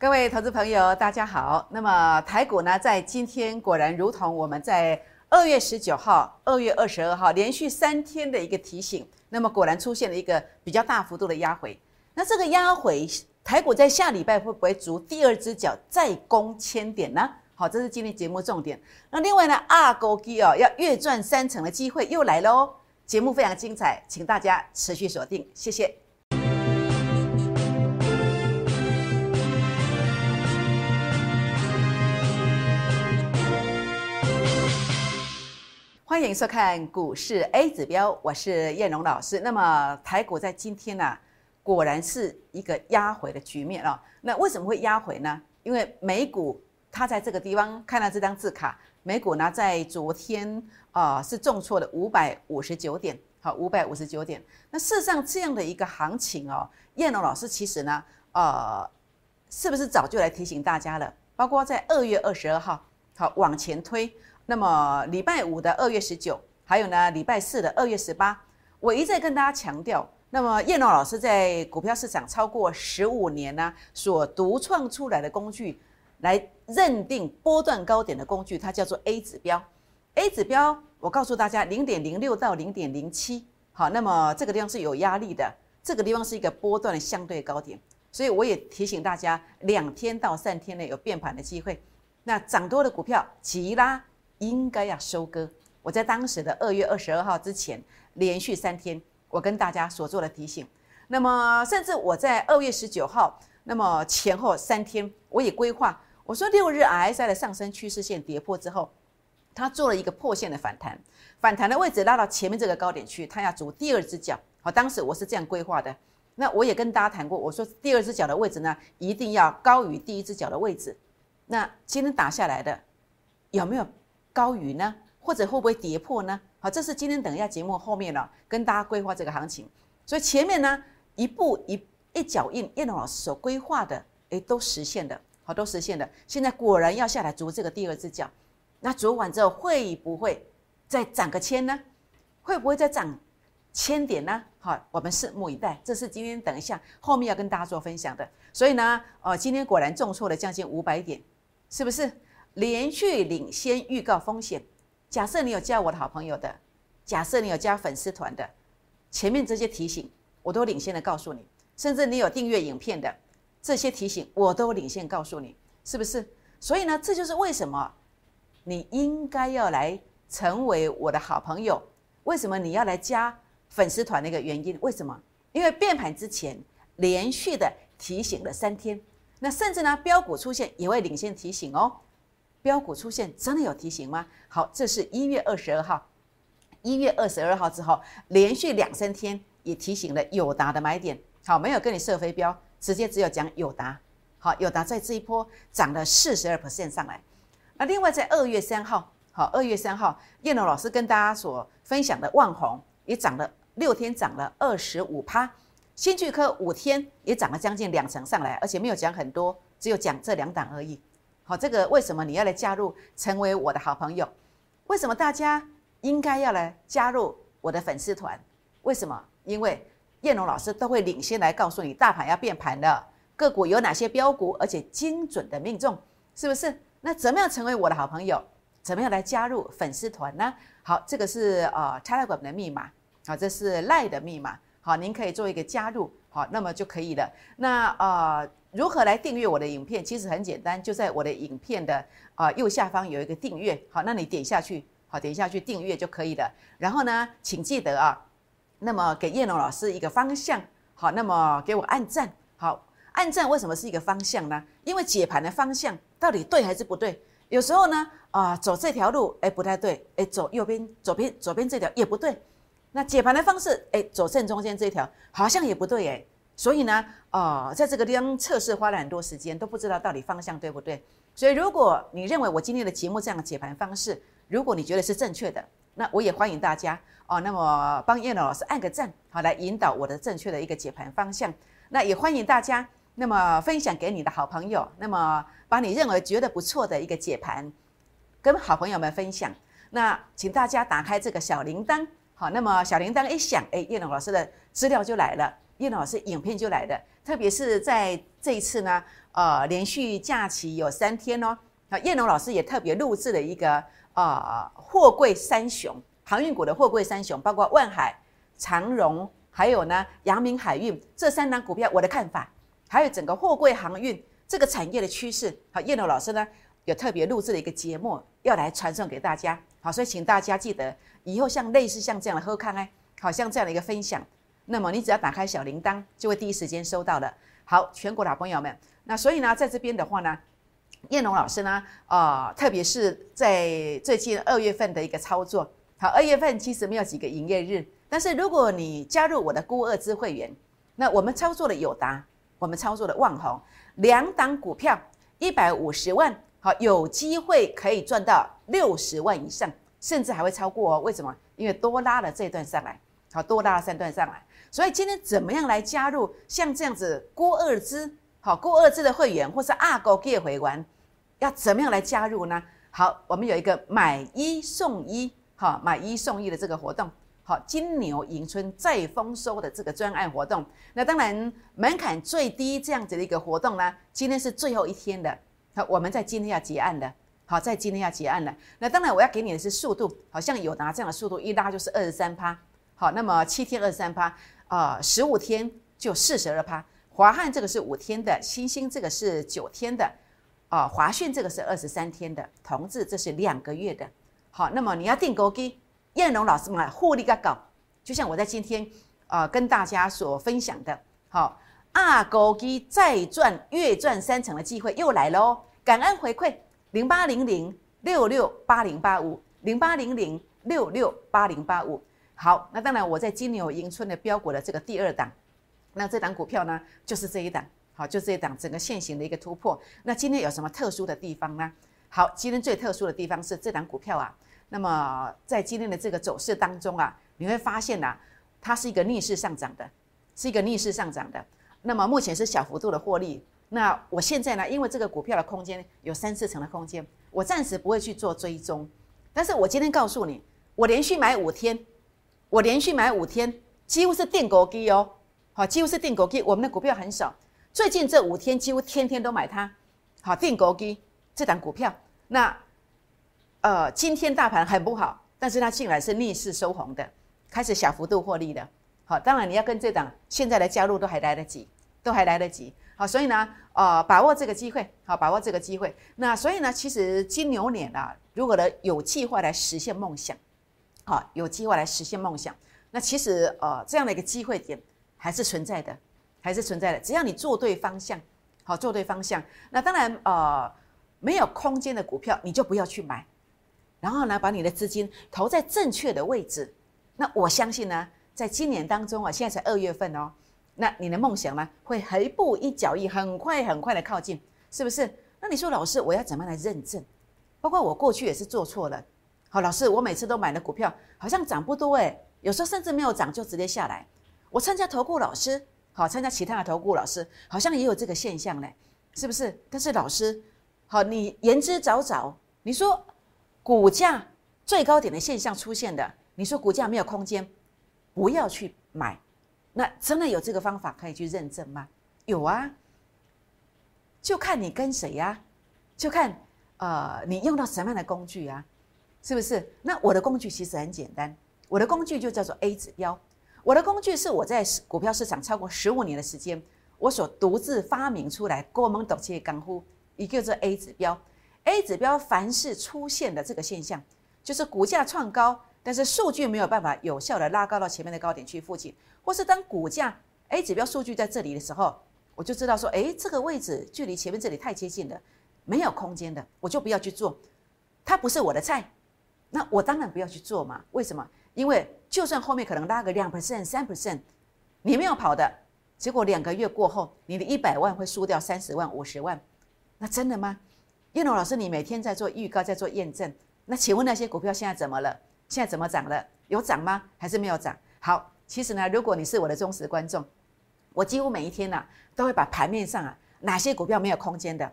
各位投资朋友，大家好。那么台股呢，在今天果然如同我们在二月十九号、二月二十二号连续三天的一个提醒，那么果然出现了一个比较大幅度的压回。那这个压回，台股在下礼拜会不会逐第二只脚再攻千点呢？好，这是今天节目重点。那另外呢，二勾基哦，要月赚三成的机会又来了哦。节目非常精彩，请大家持续锁定，谢谢。欢迎收看股市 A 指标，我是燕荣老师。那么台股在今天呢，果然是一个压回的局面啊。那为什么会压回呢？因为美股它在这个地方看到这张字卡，美股呢在昨天啊是重挫了五百五十九点，好，五百五十九点。那事实上这样的一个行情哦，燕荣老师其实呢，呃，是不是早就来提醒大家了？包括在二月二十二号，好往前推。那么礼拜五的二月十九，还有呢礼拜四的二月十八，我一再跟大家强调，那么叶龙老师在股票市场超过十五年呢，所独创出来的工具，来认定波段高点的工具，它叫做 A 指标。A 指标，我告诉大家，零点零六到零点零七，好，那么这个地方是有压力的，这个地方是一个波段的相对高点，所以我也提醒大家，两天到三天内有变盘的机会，那涨多的股票急拉。应该要收割。我在当时的二月二十二号之前，连续三天，我跟大家所做的提醒。那么，甚至我在二月十九号，那么前后三天，我也规划。我说六日 RSI 的上升趋势线跌破之后，它做了一个破线的反弹，反弹的位置拉到前面这个高点区，它要走第二只脚。好，当时我是这样规划的。那我也跟大家谈过，我说第二只脚的位置呢，一定要高于第一只脚的位置。那今天打下来的有没有？高于呢，或者会不会跌破呢？好，这是今天等一下节目后面了，跟大家规划这个行情。所以前面呢，一步一一脚印，叶龙老师所规划的，哎，都实现的，好，都实现的。现在果然要下来逐这个第二只脚，那逐完之后会不会再涨个千呢？会不会再涨千点呢？好，我们拭目以待。这是今天等一下后面要跟大家做分享的。所以呢，呃，今天果然重挫了将近五百点，是不是？连续领先预告风险。假设你有加我的好朋友的，假设你有加粉丝团的，前面这些提醒我都领先的告诉你，甚至你有订阅影片的这些提醒我都领先告诉你，是不是？所以呢，这就是为什么你应该要来成为我的好朋友。为什么你要来加粉丝团的一个原因？为什么？因为变盘之前连续的提醒了三天，那甚至呢标股出现也会领先提醒哦。标股出现真的有提醒吗？好，这是一月二十二号，一月二十二号之后连续两三天也提醒了友达的买点。好，没有跟你设飞镖，直接只有讲友达。好，友达在这一波涨了四十二 percent 上来。那另外在二月三号，好，二月三号，叶龙老师跟大家所分享的万红也涨了六天，涨了二十五趴。新巨科五天也涨了将近两成上来，而且没有讲很多，只有讲这两档而已。好，这个为什么你要来加入，成为我的好朋友？为什么大家应该要来加入我的粉丝团？为什么？因为燕龙老师都会领先来告诉你，大盘要变盘了，个股有哪些标股，而且精准的命中，是不是？那怎么样成为我的好朋友？怎么样来加入粉丝团呢？好，这个是呃 Telegram 的密码，好，这是 Line 的密码，好，您可以做一个加入，好，那么就可以了。那呃。如何来订阅我的影片？其实很简单，就在我的影片的啊右下方有一个订阅，好，那你点下去，好，点下去订阅就可以了。然后呢，请记得啊，那么给叶龙老师一个方向，好，那么给我按赞，好，按赞为什么是一个方向呢？因为解盘的方向到底对还是不对？有时候呢，啊，走这条路，哎，不太对，哎，走右边，左边，左边这条也不对。那解盘的方式，哎，走正中间这条好像也不对，哎。所以呢，哦，在这个地方测试花了很多时间，都不知道到底方向对不对。所以，如果你认为我今天的节目这样的解盘方式，如果你觉得是正确的，那我也欢迎大家哦，那么帮叶老师按个赞，好来引导我的正确的一个解盘方向。那也欢迎大家，那么分享给你的好朋友，那么把你认为觉得不错的一个解盘，跟好朋友们分享。那请大家打开这个小铃铛，好，那么小铃铛一响，哎，叶龙老师的资料就来了。叶老师影片就来的，特别是在这一次呢，呃连续假期有三天哦。好，叶龙老师也特别录制了一个呃货柜三雄航运股的货柜三雄，包括万海、长荣，还有呢阳明海运这三档股票，我的看法，还有整个货柜航运这个产业的趋势。好，叶龙老师呢有特别录制了一个节目，要来传送给大家。好，所以请大家记得以后像类似像这样的喝康哎，好像这样的一个分享，那么你只要打开小铃铛，就会第一时间收到了。好，全国老朋友们，那所以呢，在这边的话呢。燕龙老师呢？啊，特别是在最近二月份的一个操作。好，二月份其实没有几个营业日，但是如果你加入我的孤二支会员，那我们操作的友达，我们操作的万宏，两档股票一百五十万，好，有机会可以赚到六十万以上，甚至还会超过哦。为什么？因为多拉了这段上来，好，多拉了三段上来。所以今天怎么样来加入像这样子郭二支？好，郭二字的会员或是二狗给会员，要怎么样来加入呢？好，我们有一个买一送一，好，买一送一的这个活动，好，金牛迎春再丰收的这个专案活动。那当然门槛最低这样子的一个活动呢，今天是最后一天的，好，我们在今天要结案的，好，在今天要结案了。那当然我要给你的是速度，好像有拿这样的速度，一拉就是二十三趴，好，那么七天二十三趴，啊，十五天就四十二趴。华汉这个是五天的，星星这个是九天的，啊，华讯这个是二十三天的，同志这是两个月的。好，那么你要订购机，燕龙老师嘛，获利个搞，就像我在今天啊跟大家所分享的，好，二勾机再赚月赚三成的机会又来了哦，感恩回馈零八零零六六八零八五零八零零六六八零八五。好，那当然我在金牛迎春的标股的这个第二档。那这档股票呢，就是这一档，好，就这一档整个现行的一个突破。那今天有什么特殊的地方呢？好，今天最特殊的地方是这档股票啊。那么在今天的这个走势当中啊，你会发现呐，它是一个逆势上涨的，是一个逆势上涨的。那么目前是小幅度的获利。那我现在呢，因为这个股票的空间有三四成的空间，我暂时不会去做追踪。但是我今天告诉你，我连续买五天，我连续买五天，几乎是定格机哦。好，几乎是定股基，我们的股票很少。最近这五天几乎天天都买它。好，定股基这档股票，那呃，今天大盘很不好，但是它进来是逆势收红的，开始小幅度获利的。好，当然你要跟这档现在的加入都还来得及，都还来得及。好，所以呢，呃，把握这个机会，好，把握这个机会。那所以呢，其实金牛年啊，如果呢有计划来实现梦想，好，有机会来实现梦想，那其实呃这样的一个机会点。还是存在的，还是存在的。只要你做对方向，好做对方向，那当然呃没有空间的股票你就不要去买，然后呢把你的资金投在正确的位置。那我相信呢，在今年当中啊，现在才二月份哦，那你的梦想呢会一步一脚印，很快很快的靠近，是不是？那你说老师，我要怎么来认证？包括我过去也是做错了。好，老师，我每次都买的股票好像涨不多诶，有时候甚至没有涨就直接下来。我参加投顾老师，好，参加其他的投顾老师，好像也有这个现象呢，是不是？但是老师，好，你言之凿凿，你说股价最高点的现象出现的，你说股价没有空间，不要去买，那真的有这个方法可以去认证吗？有啊，就看你跟谁呀，就看呃你用到什么样的工具啊，是不是？那我的工具其实很简单，我的工具就叫做 A 指标。我的工具是我在股票市场超过十五年的时间，我所独自发明出来，国门懂切港呼，一个是 A 指标。A 指标凡是出现的这个现象，就是股价创高，但是数据没有办法有效的拉高到前面的高点去附近，或是当股价 A 指标数据在这里的时候，我就知道说，哎，这个位置距离前面这里太接近了，没有空间的，我就不要去做，它不是我的菜，那我当然不要去做嘛。为什么？因为就算后面可能拉个两 percent、三 percent，你没有跑的结果，两个月过后，你的一百万会输掉三十万、五十万，那真的吗？叶龙老师，你每天在做预告，在做验证，那请问那些股票现在怎么了？现在怎么涨了？有涨吗？还是没有涨？好，其实呢，如果你是我的忠实观众，我几乎每一天呢，都会把盘面上啊哪些股票没有空间的，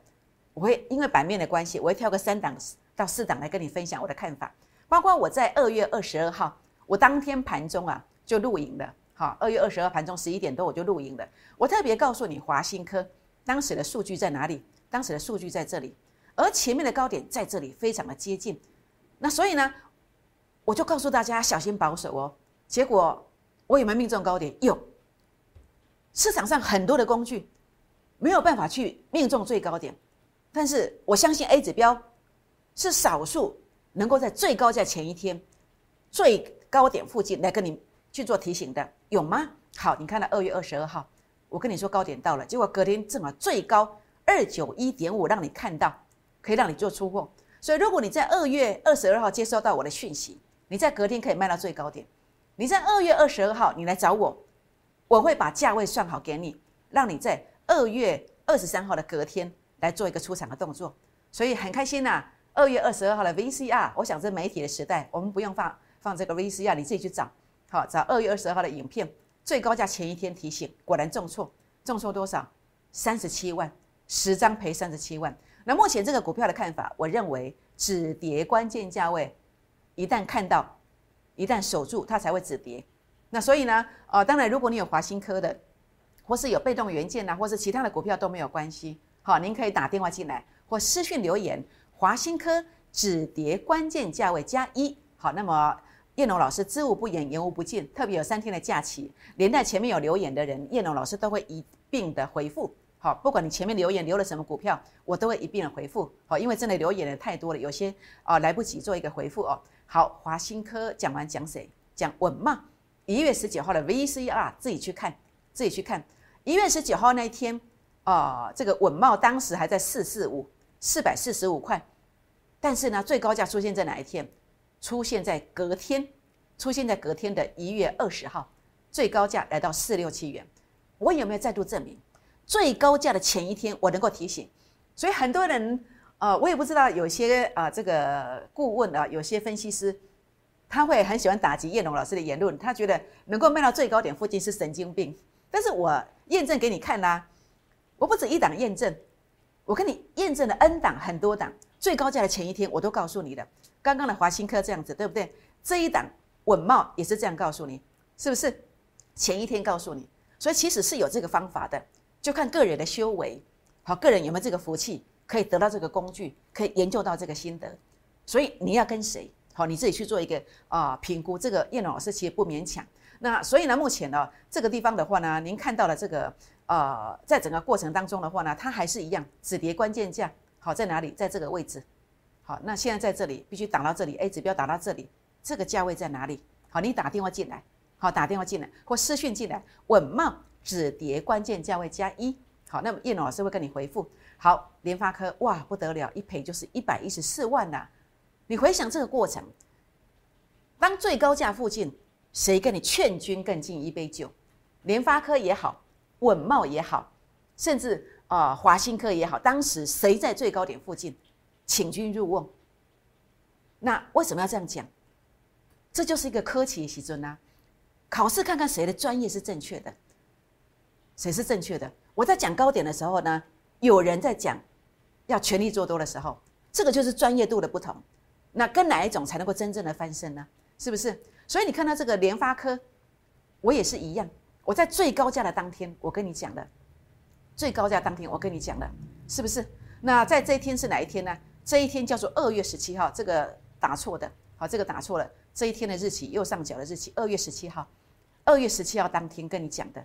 我会因为版面的关系，我会挑个三档到四档来跟你分享我的看法，包括我在二月二十二号。我当天盘中啊就录影了，好，二月二十二盘中十一点多我就录影了。我特别告诉你，华新科，当时的数据在哪里？当时的数据在这里，而前面的高点在这里，非常的接近。那所以呢，我就告诉大家小心保守哦。结果我有没有命中高点？有。市场上很多的工具没有办法去命中最高点，但是我相信 A 指标是少数能够在最高价前一天最高点附近来跟你去做提醒的，有吗？好，你看到二月二十二号，我跟你说高点到了，结果隔天正好最高二九一点五，让你看到，可以让你做出货。所以如果你在二月二十二号接收到我的讯息，你在隔天可以卖到最高点。你在二月二十二号你来找我。我会把价位算好给你，让你在二月二十三号的隔天来做一个出场的动作，所以很开心呐。二月二十二号的 VCR，我想这媒体的时代，我们不用放放这个 VCR，你自己去找，好找二月二十二号的影片，最高价前一天提醒，果然重挫，重挫多少？三十七万，十张赔三十七万。那目前这个股票的看法，我认为止跌关键价位，一旦看到，一旦守住，它才会止跌。那所以呢，呃，当然，如果你有华新科的，或是有被动元件呐，或是其他的股票都没有关系。好，您可以打电话进来或私讯留言，华新科止跌关键价位加一。好，那么叶龙老师知无不言，言无不尽，特别有三天的假期，连带前面有留言的人，叶龙老师都会一并的回复。好，不管你前面留言留了什么股票，我都会一并的回复。好，因为真的留言的太多了，有些啊来不及做一个回复哦。好，华新科讲完讲谁？讲稳嘛。一月十九号的 VCR 自己去看，自己去看。一月十九号那一天，啊，这个稳茂当时还在四四五四百四十五块，但是呢，最高价出现在哪一天？出现在隔天，出现在隔天的一月二十号，最高价来到四六七元。我有没有再度证明，最高价的前一天我能够提醒？所以很多人，呃，我也不知道有些啊，这个顾问啊，有些分析师。他会很喜欢打击叶龙老师的言论，他觉得能够卖到最高点附近是神经病。但是我验证给你看啦，我不止一档验证，我跟你验证了 N 档很多档，最高价的前一天我都告诉你的。刚刚的华新科这样子，对不对？这一档稳茂也是这样告诉你，是不是？前一天告诉你，所以其实是有这个方法的，就看个人的修为，好，个人有没有这个福气，可以得到这个工具，可以研究到这个心得。所以你要跟谁？好，你自己去做一个啊评估。这个叶龙老师其实不勉强。那所以呢，目前呢这个地方的话呢，您看到了这个呃，在整个过程当中的话呢，它还是一样止跌关键价。好在哪里？在这个位置。好，那现在在这里必须打到这里，A 指标打到这里，这个价位在哪里？好，你打电话进来，好打电话进来或私讯进来，稳茂止跌关键价位加一。好，那么叶老师会跟你回复。好，联发科哇不得了，一赔就是一百一十四万呐。你回想这个过程，当最高价附近，谁跟你劝君更尽一杯酒？联发科也好，稳茂也好，甚至啊华新科也好，当时谁在最高点附近，请君入瓮？那为什么要这样讲？这就是一个科技习尊啊。考试看看谁的专业是正确的，谁是正确的？我在讲高点的时候呢，有人在讲要全力做多的时候，这个就是专业度的不同。那跟哪一种才能够真正的翻身呢？是不是？所以你看到这个联发科，我也是一样。我在最高价的当天，我跟你讲的，最高价当天我跟你讲的，是不是？那在这一天是哪一天呢？这一天叫做二月十七号，这个打错的，好，这个打错了。这一天的日期右上角的日期，二月十七号，二月十七号当天跟你讲的，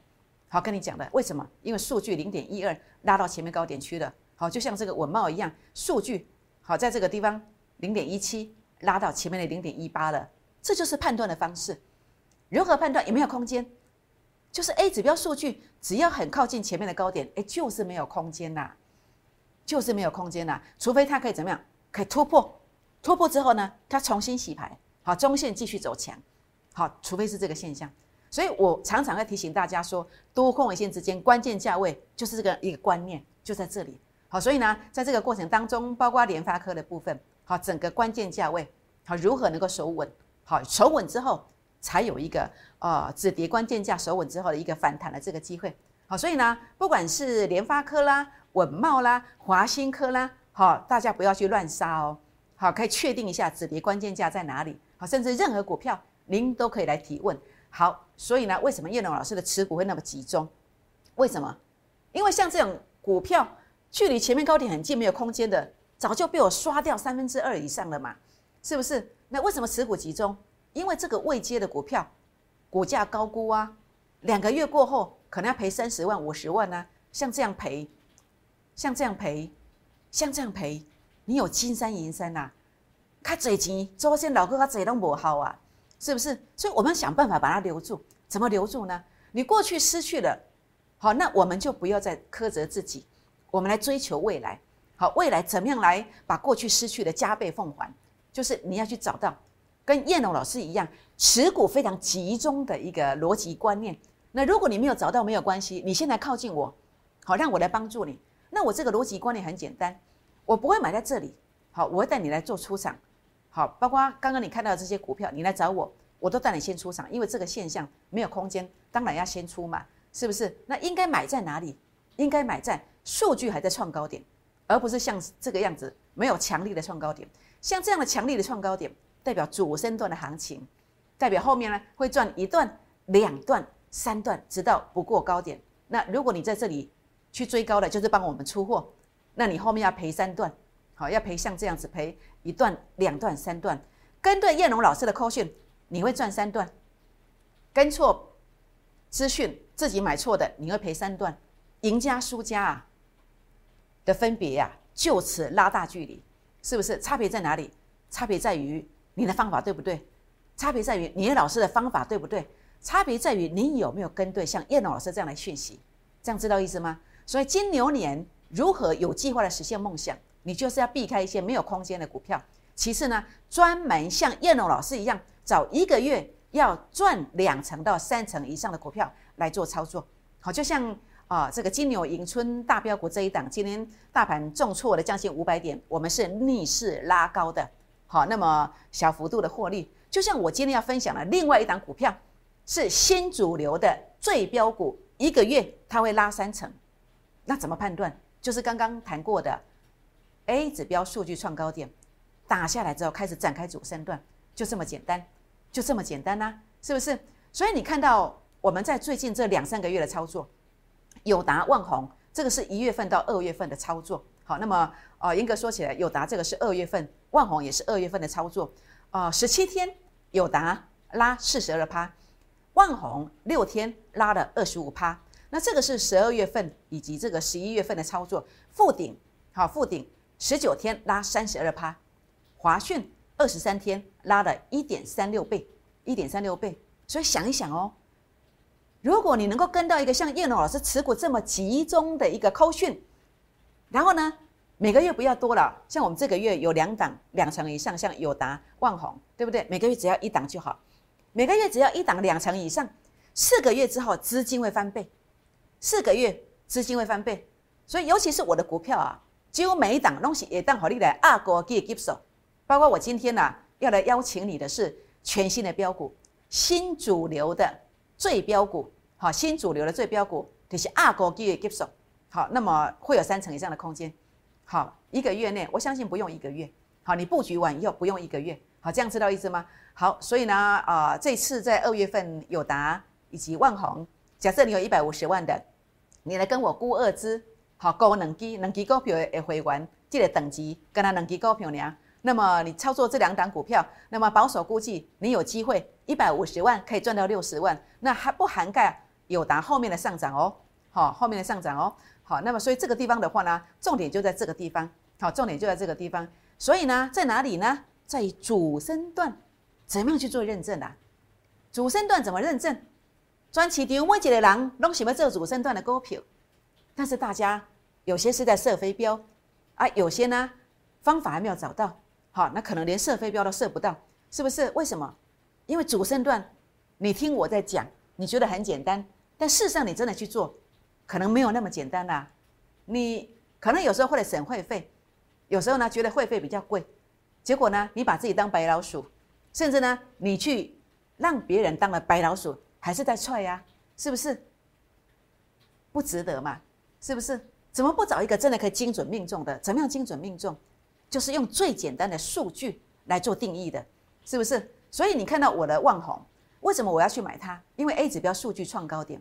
好，跟你讲的，为什么？因为数据零点一二拉到前面高点区了，好，就像这个稳茂一样，数据好在这个地方。零点一七拉到前面的零点一八了，这就是判断的方式。如何判断有没有空间？就是 A 指标数据只要很靠近前面的高点，哎，就是没有空间呐，就是没有空间呐。除非它可以怎么样？可以突破，突破之后呢，它重新洗牌，好，中线继续走强，好，除非是这个现象。所以我常常会提醒大家说，多空尾线之间关键价位就是这个一个观念，就在这里。好，所以呢，在这个过程当中，包括联发科的部分。好，整个关键价位，好如何能够守稳？好，守稳之后才有一个呃止跌关键价守稳之后的一个反弹的这个机会。好，所以呢，不管是联发科啦、稳茂啦、华新科啦，好，大家不要去乱杀哦。好，可以确定一下止跌关键价在哪里。好，甚至任何股票您都可以来提问。好，所以呢，为什么叶龙老师的持股会那么集中？为什么？因为像这种股票距离前面高点很近，没有空间的，早就被我刷掉三分之二以上了嘛？是不是？那为什么持股集中？因为这个未接的股票，股价高估啊，两个月过后可能要赔三十万、五十万呢。像这样赔，像这样赔，像这样赔，你有金山银山呐？看嘴钱，周先老哥他嘴都不好啊，是不是？所以我们想办法把它留住，怎么留住呢？你过去失去了，好，那我们就不要再苛责自己，我们来追求未来。好，未来怎么样来把过去失去的加倍奉还？就是你要去找到。跟燕龙老师一样，持股非常集中的一个逻辑观念。那如果你没有找到，没有关系，你先来靠近我，好，让我来帮助你。那我这个逻辑观念很简单，我不会买在这里，好，我会带你来做出场，好，包括刚刚你看到的这些股票，你来找我，我都带你先出场，因为这个现象没有空间，当然要先出嘛，是不是？那应该买在哪里？应该买在数据还在创高点，而不是像这个样子没有强力的创高点，像这样的强力的创高点。代表主升段的行情，代表后面呢会赚一段、两段、三段，直到不过高点。那如果你在这里去追高的，就是帮我们出货，那你后面要赔三段，好，要赔像这样子赔一段、两段、三段。跟对叶龙老师的扣讯，你会赚三段；跟错资讯自己买错的，你会赔三段。赢家输家啊的分别呀，就此拉大距离，是不是？差别在哪里？差别在于。你的方法对不对？差别在于你的老师的方法对不对？差别在于你有没有跟对像燕龙老师这样的讯息，这样知道意思吗？所以金牛年如何有计划的实现梦想，你就是要避开一些没有空间的股票。其次呢，专门像燕龙老师一样，找一个月要赚两成到三成以上的股票来做操作。好，就像啊这个金牛迎春大标股这一档，今天大盘重挫了将近五百点，我们是逆势拉高的。好，那么小幅度的获利，就像我今天要分享的另外一档股票，是新主流的最标股，一个月它会拉三成，那怎么判断？就是刚刚谈过的 A 指标数据创高点，打下来之后开始展开主升段，就这么简单，就这么简单呐，是不是？所以你看到我们在最近这两三个月的操作，友达、万红，这个是一月份到二月份的操作。好，那么呃，严格说起来，友达这个是二月份。万宏也是二月份的操作，啊，十七天友达拉四十二趴，万宏六天拉了二十五趴。那这个是十二月份以及这个十一月份的操作。富鼎好，富鼎十九天拉三十二趴，华讯二十三天拉了一点三六倍，一点三六倍。所以想一想哦，如果你能够跟到一个像叶龙老师持股这么集中的一个扣讯，然后呢？每个月不要多了，像我们这个月有两档两成以上，像友达、万宏，对不对？每个月只要一档就好，每个月只要一档两成以上，四个月之后资金会翻倍，四个月资金会翻倍，所以尤其是我的股票啊，几乎每一档东西也当好利来二哥给接手，包括我今天呢要来邀请你的是全新的标股，新主流的最标股，好，新主流的最标股就是二哥给接手，好，那么会有三成以上的空间。好，一个月内，我相信不用一个月。好，你布局完以后不用一个月。好，这样知道意思吗？好，所以呢，啊，这次在二月份友达以及万宏，假设你有一百五十万的，你来跟我估二支，好，估两支两支股票的会员，这个等级跟他两支股票呢，那么你操作这两档股票，那么保守估计你有机会一百五十万可以赚到六十万，那还不涵盖友达后面的上涨哦，好，后面的上涨哦。好，那么所以这个地方的话呢，重点就在这个地方。好，重点就在这个地方。所以呢，在哪里呢？在主升段，怎么样去做认证啊？主升段怎么认证？专企定位几的人拢喜欢做主升段的股票，但是大家有些是在射飞镖啊，有些呢方法还没有找到。好，那可能连射飞镖都射不到，是不是？为什么？因为主升段，你听我在讲，你觉得很简单，但事实上你真的去做。可能没有那么简单啦，你可能有时候会来省会费，有时候呢觉得会费比较贵，结果呢你把自己当白老鼠，甚至呢你去让别人当了白老鼠，还是在踹呀，是不是？不值得嘛，是不是？怎么不找一个真的可以精准命中的？怎么样精准命中？就是用最简单的数据来做定义的，是不是？所以你看到我的万红，为什么我要去买它？因为 A 指标数据创高点。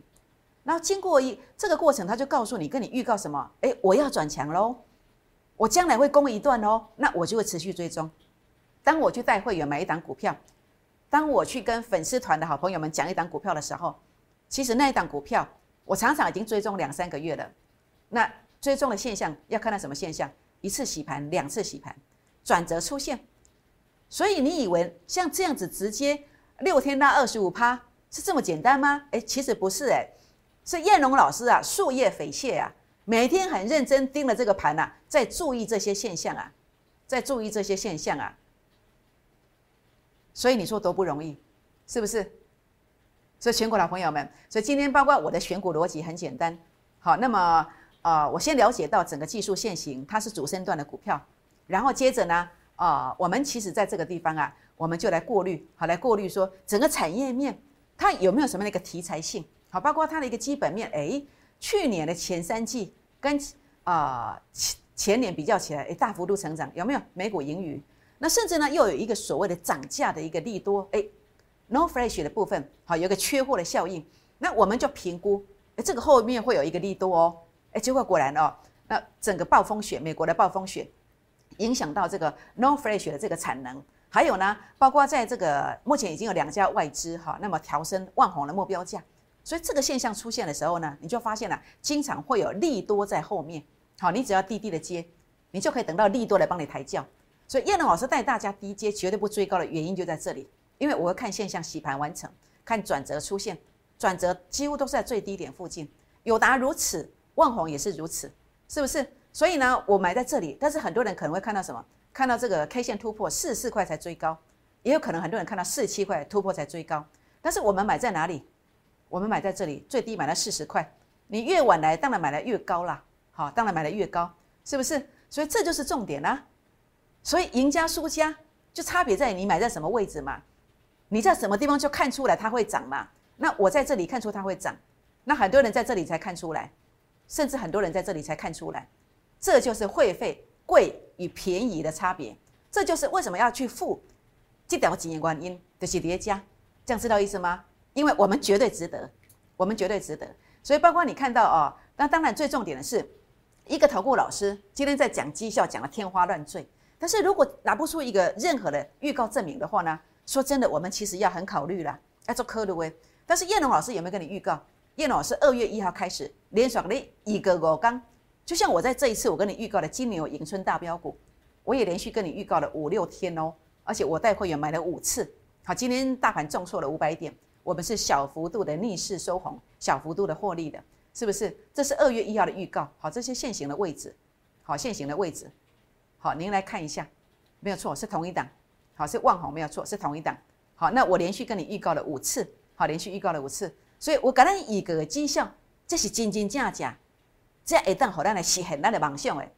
然后经过一这个过程，他就告诉你，跟你预告什么？哎，我要转强喽，我将来会攻一段哦，那我就会持续追踪。当我去带会员买一档股票，当我去跟粉丝团的好朋友们讲一档股票的时候，其实那一档股票我常常已经追踪两三个月了。那追踪的现象要看到什么现象？一次洗盘，两次洗盘，转折出现。所以你以为像这样子直接六天拉二十五趴是这么简单吗？哎，其实不是哎，是燕龙老师啊，树叶匪懈啊，每天很认真盯着这个盘呐，在注意这些现象啊，在注意这些现象啊。所以你说多不容易，是不是？所以全国老朋友们，所以今天包括我的选股逻辑很简单，好，那么呃，我先了解到整个技术线型，它是主升段的股票，然后接着呢？啊，我们其实在这个地方啊，我们就来过滤，好来过滤说整个产业面它有没有什么样的一个题材性，好，包括它的一个基本面，哎，去年的前三季跟啊前前年比较起来，哎，大幅度成长，有没有美股盈余？那甚至呢，又有一个所谓的涨价的一个利多，哎，no fresh 的部分，好，有个缺货的效应，那我们就评估，哎，这个后面会有一个利多哦，哎，结果果然哦，那整个暴风雪，美国的暴风雪。影响到这个 non fresh 的这个产能，还有呢，包括在这个目前已经有两家外资哈，那么调升万红的目标价，所以这个现象出现的时候呢，你就发现了，经常会有利多在后面，好，你只要低低的接，你就可以等到利多来帮你抬轿。所以叶龙老师带大家低接，绝对不追高的原因就在这里，因为我会看现象洗盘完成，看转折出现，转折几乎都是在最低点附近，友达如此，万红也是如此，是不是？所以呢，我买在这里，但是很多人可能会看到什么？看到这个 K 线突破四十四块才追高，也有可能很多人看到四十七块突破才追高。但是我们买在哪里？我们买在这里，最低买了四十块。你越晚来，当然买的越高啦。好，当然买的越高，是不是？所以这就是重点啦。所以赢家输家就差别在你买在什么位置嘛？你在什么地方就看出来它会涨嘛？那我在这里看出它会涨，那很多人在这里才看出来，甚至很多人在这里才看出来。这就是会费贵与便宜的差别，这就是为什么要去付这条经验观音的是叠加，这样知道意思吗？因为我们绝对值得，我们绝对值得。所以包括你看到哦，那当然最重点的是，一个投顾老师今天在讲绩效讲的天花乱坠，但是如果拿不出一个任何的预告证明的话呢，说真的，我们其实要很考虑了，要做科的威。但是叶龙老师有没有跟你预告？叶龙老师二月一号开始连爽的一个五刚。就像我在这一次，我跟你预告的金牛迎春大标股，我也连续跟你预告了五六天哦，而且我带会员买了五次。好，今天大盘重挫了五百点，我们是小幅度的逆势收红，小幅度的获利的，是不是？这是二月一号的预告。好，这些现行的位置，好，现行的位置，好，您来看一下，没有错，是同一档。好，是万红，没有错，是同一档。好，那我连续跟你预告了五次，好，连续预告了五次，所以我给你一个绩效，这是真真假假。这一旦好，让来实现咱的梦想诶，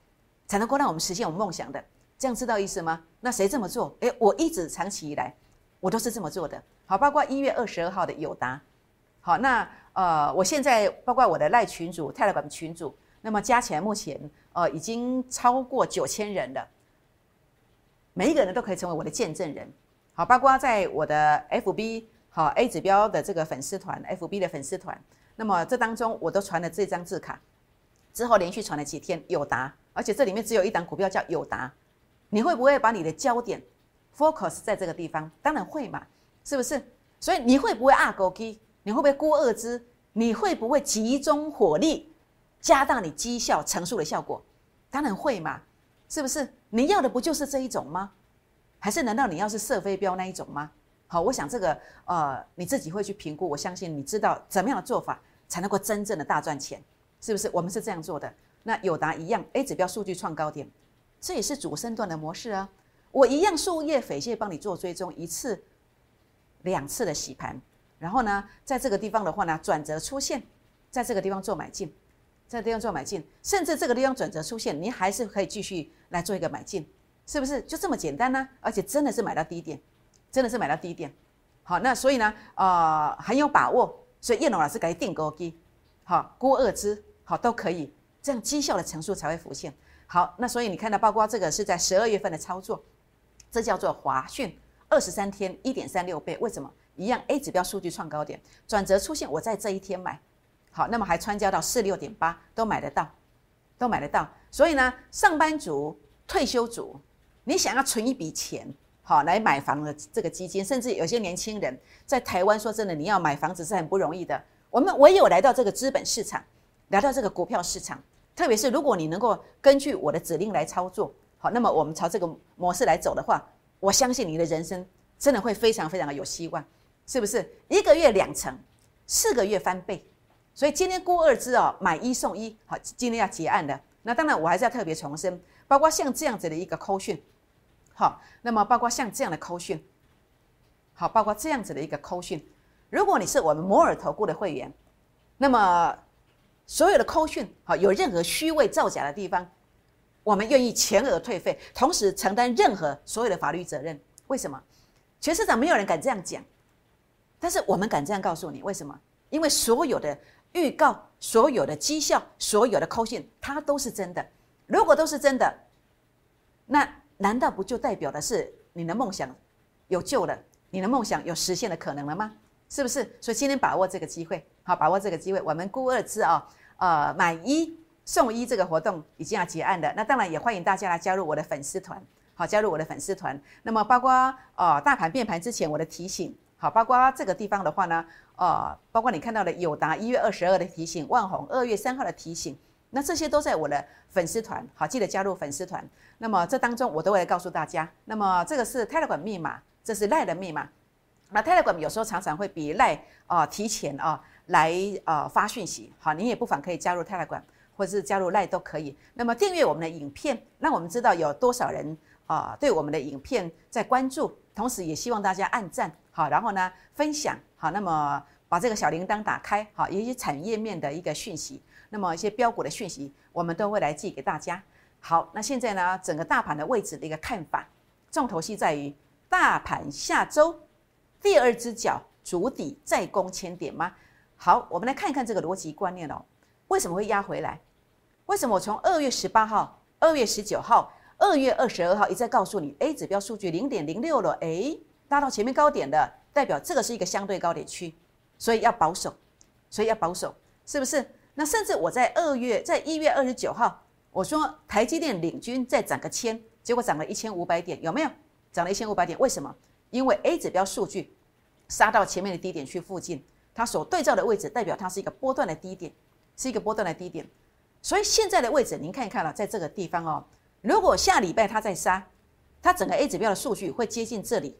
才能够让我们实现我们梦想的。这样知道意思吗？那谁这么做？诶，我一直长期以来，我都是这么做的。好，包括一月二十二号的友达，好，那呃，我现在包括我的赖群主、泰来管群主，那么加起来目前呃已经超过九千人了。每一个人都可以成为我的见证人。好，包括在我的 FB 好 A 指标的这个粉丝团，FB 的粉丝团，那么这当中我都传了这张字卡。之后连续传了几天友达，而且这里面只有一档股票叫友达，你会不会把你的焦点 focus 在这个地方？当然会嘛，是不是？所以你会不会二勾 K？你会不会估二支？你会不会集中火力加大你绩效乘数的效果？当然会嘛，是不是？你要的不就是这一种吗？还是难道你要是射飞镖那一种吗？好，我想这个呃你自己会去评估，我相信你知道怎么样的做法才能够真正的大赚钱。是不是我们是这样做的？那友达一样，A 指标数据创高点，这也是主升段的模式啊。我一样树叶匪蟹帮你做追踪，一次、两次的洗盘，然后呢，在这个地方的话呢，转折出现，在这个地方做买进，在地方做买进，甚至这个地方转折出现，你还是可以继续来做一个买进，是不是？就这么简单呢？而且真的是买到低点，真的是买到低点。好，那所以呢，呃，很有把握，所以叶龙老师给定高低，好，估二支。好，都可以，这样绩效的乘数才会浮现。好，那所以你看到，包括这个是在十二月份的操作，这叫做华讯二十三天一点三六倍。为什么？一样 A 指标数据创高点，转折出现，我在这一天买，好，那么还穿加到四六点八，都买得到，都买得到。所以呢，上班族、退休族，你想要存一笔钱，好来买房的这个基金，甚至有些年轻人在台湾，说真的，你要买房子是很不容易的。我们唯有来到这个资本市场，来到这个股票市场，特别是如果你能够根据我的指令来操作，好，那么我们朝这个模式来走的话，我相信你的人生真的会非常非常的有希望，是不是？一个月两成，四个月翻倍，所以今天估二支哦，买一送一，好，今天要结案的。那当然，我还是要特别重申，包括像这样子的一个扣讯，好，那么包括像这样的扣讯，好，包括这样子的一个扣讯。如果你是我们摩尔投顾的会员，那么所有的扣讯好有任何虚伪造假的地方，我们愿意全额退费，同时承担任何所有的法律责任。为什么？全市场没有人敢这样讲，但是我们敢这样告诉你，为什么？因为所有的预告、所有的绩效、所有的扣信，它都是真的。如果都是真的，那难道不就代表的是你的梦想有救了？你的梦想有实现的可能了吗？是不是？所以今天把握这个机会，好，把握这个机会。我们估二支啊，呃，买一送一这个活动已经要结案的。那当然也欢迎大家来加入我的粉丝团，好，加入我的粉丝团。那么包括呃大盘变盘之前我的提醒，好，包括这个地方的话呢，呃，包括你看到的友达一月二十二的提醒，万红二月三号的提醒，那这些都在我的粉丝团，好，记得加入粉丝团。那么这当中我都会告诉大家。那么这个是 Telegram 密码，这是赖的密码。那 Telegram 有时候常常会比赖啊提前啊来啊发讯息，好，你也不妨可以加入 Telegram 或者是加入赖都可以。那么订阅我们的影片，让我们知道有多少人啊对我们的影片在关注，同时也希望大家按赞好，然后呢分享好，那么把这个小铃铛打开好，一些产业面的一个讯息，那么一些标股的讯息，我们都会来寄给大家。好，那现在呢整个大盘的位置的一个看法，重头戏在于大盘下周。第二只脚足底再攻千点吗？好，我们来看一看这个逻辑观念哦。为什么会压回来？为什么我从二月十八号、二月十九号、二月二十二号一再告诉你，A 指标数据零点零六了，哎，拉到前面高点的，代表这个是一个相对高点区，所以要保守，所以要保守，是不是？那甚至我在二月，在一月二十九号，我说台积电领军再涨个千，结果涨了一千五百点，有没有？涨了一千五百点，为什么？因为 A 指标数据杀到前面的低点区附近，它所对照的位置代表它是一个波段的低点，是一个波段的低点。所以现在的位置您看一看了，在这个地方哦。如果下礼拜它再杀，它整个 A 指标的数据会接近这里，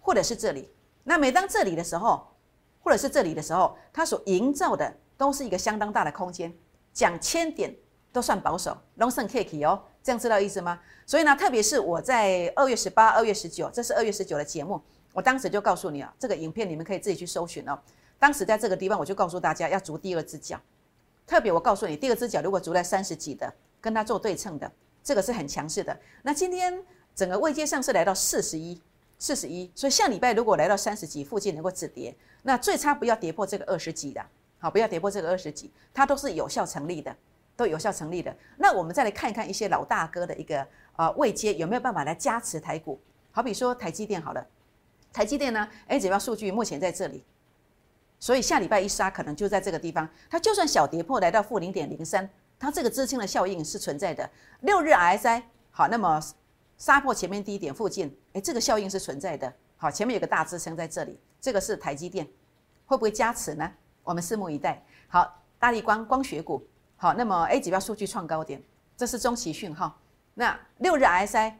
或者是这里。那每当这里的时候，或者是这里的时候，它所营造的都是一个相当大的空间，讲千点都算保守，long term cake 哦。这样知道意思吗？所以呢，特别是我在二月十八、二月十九，这是二月十九的节目，我当时就告诉你啊，这个影片你们可以自己去搜寻哦。当时在这个地方，我就告诉大家要逐第二只脚，特别我告诉你，第二只脚如果足在三十几的，跟它做对称的，这个是很强势的。那今天整个位阶上是来到四十一，四十一，所以下礼拜如果来到三十几附近能够止跌，那最差不要跌破这个二十几的，好，不要跌破这个二十几，它都是有效成立的。都有效成立的，那我们再来看一看一些老大哥的一个呃位阶有没有办法来加持台股？好比说台积电好了，台积电呢，A 指标数据目前在这里，所以下礼拜一杀可能就在这个地方。它就算小跌破来到负零点零三，它这个支撑的效应是存在的。六日 RSI 好，那么杀破前面低点附近，哎，这个效应是存在的。好，前面有个大支撑在这里，这个是台积电，会不会加持呢？我们拭目以待。好，大力光光学股。好，那么 A 指标数据创高点，这是中期讯号。那六日 RSI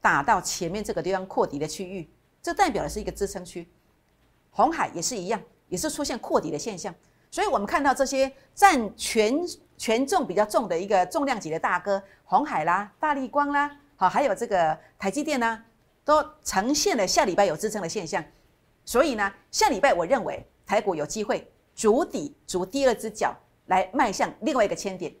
打到前面这个地方扩底的区域，这代表的是一个支撑区。红海也是一样，也是出现扩底的现象。所以我们看到这些占权权重比较重的一个重量级的大哥，红海啦、大力光啦，好，还有这个台积电呢，都呈现了下礼拜有支撑的现象。所以呢，下礼拜我认为台股有机会逐底，逐第二只脚。来迈向另外一个千点，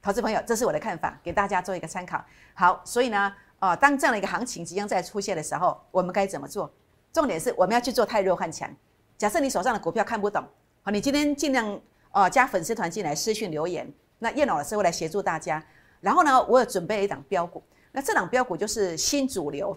投资朋友，这是我的看法，给大家做一个参考。好，所以呢，啊，当这样的一个行情即将再出现的时候，我们该怎么做？重点是我们要去做太弱换强。假设你手上的股票看不懂，好，你今天尽量啊加粉丝团进来私讯留言，那叶老师会来协助大家。然后呢，我有准备了一档标股，那这档标股就是新主流，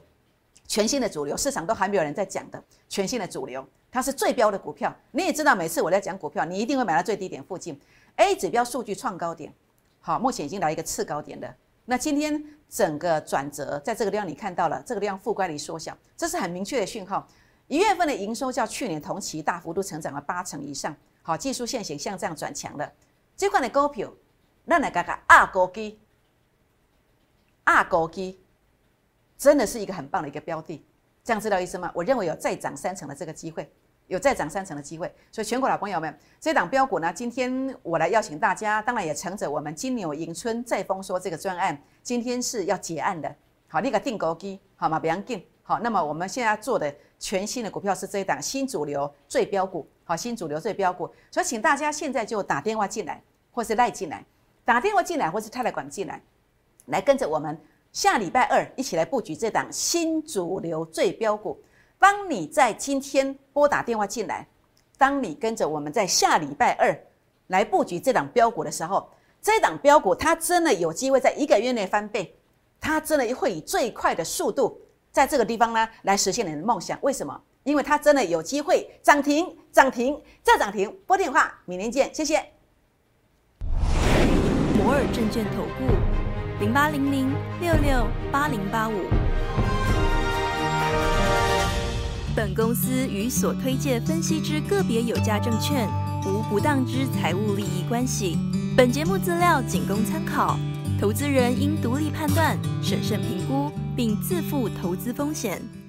全新的主流，市场都还没有人在讲的全新的主流。它是最标的股票。你也知道，每次我在讲股票，你一定会买到最低点附近。A 指标数据创高点，好，目前已经来一个次高点了。那今天整个转折在这个地方你看到了，这个地方负乖离缩小，这是很明确的讯号。一月份的营收较去年同期大幅度成长了八成以上，好，技术线型像这样转强了。这款的股票，那来看看二高基，二高基真的是一个很棒的一个标的，这样知道意思吗？我认为有再涨三成的这个机会。有再涨三成的机会，所以全国老朋友们，这档标股呢，今天我来邀请大家，当然也乘着我们金牛迎春再丰收这个专案，今天是要结案的，好，那个定高基，好吗？不要紧，好，那么我们现在做的全新的股票是这一档新主流最标股，好，新主流最标股，所以请大家现在就打电话进来，或是赖进来，打电话进来或是泰来管进来，来跟着我们下礼拜二一起来布局这档新主流最标股。当你在今天拨打电话进来，当你跟着我们在下礼拜二来布局这档标股的时候，这档标股它真的有机会在一个月内翻倍，它真的会以最快的速度在这个地方呢来实现你的梦想。为什么？因为它真的有机会涨停、涨停再涨停。拨电话，明天见，谢谢。摩尔证券投顾零八零零六六八零八五。本公司与所推介分析之个别有价证券无不当之财务利益关系。本节目资料仅供参考，投资人应独立判断、审慎评估，并自负投资风险。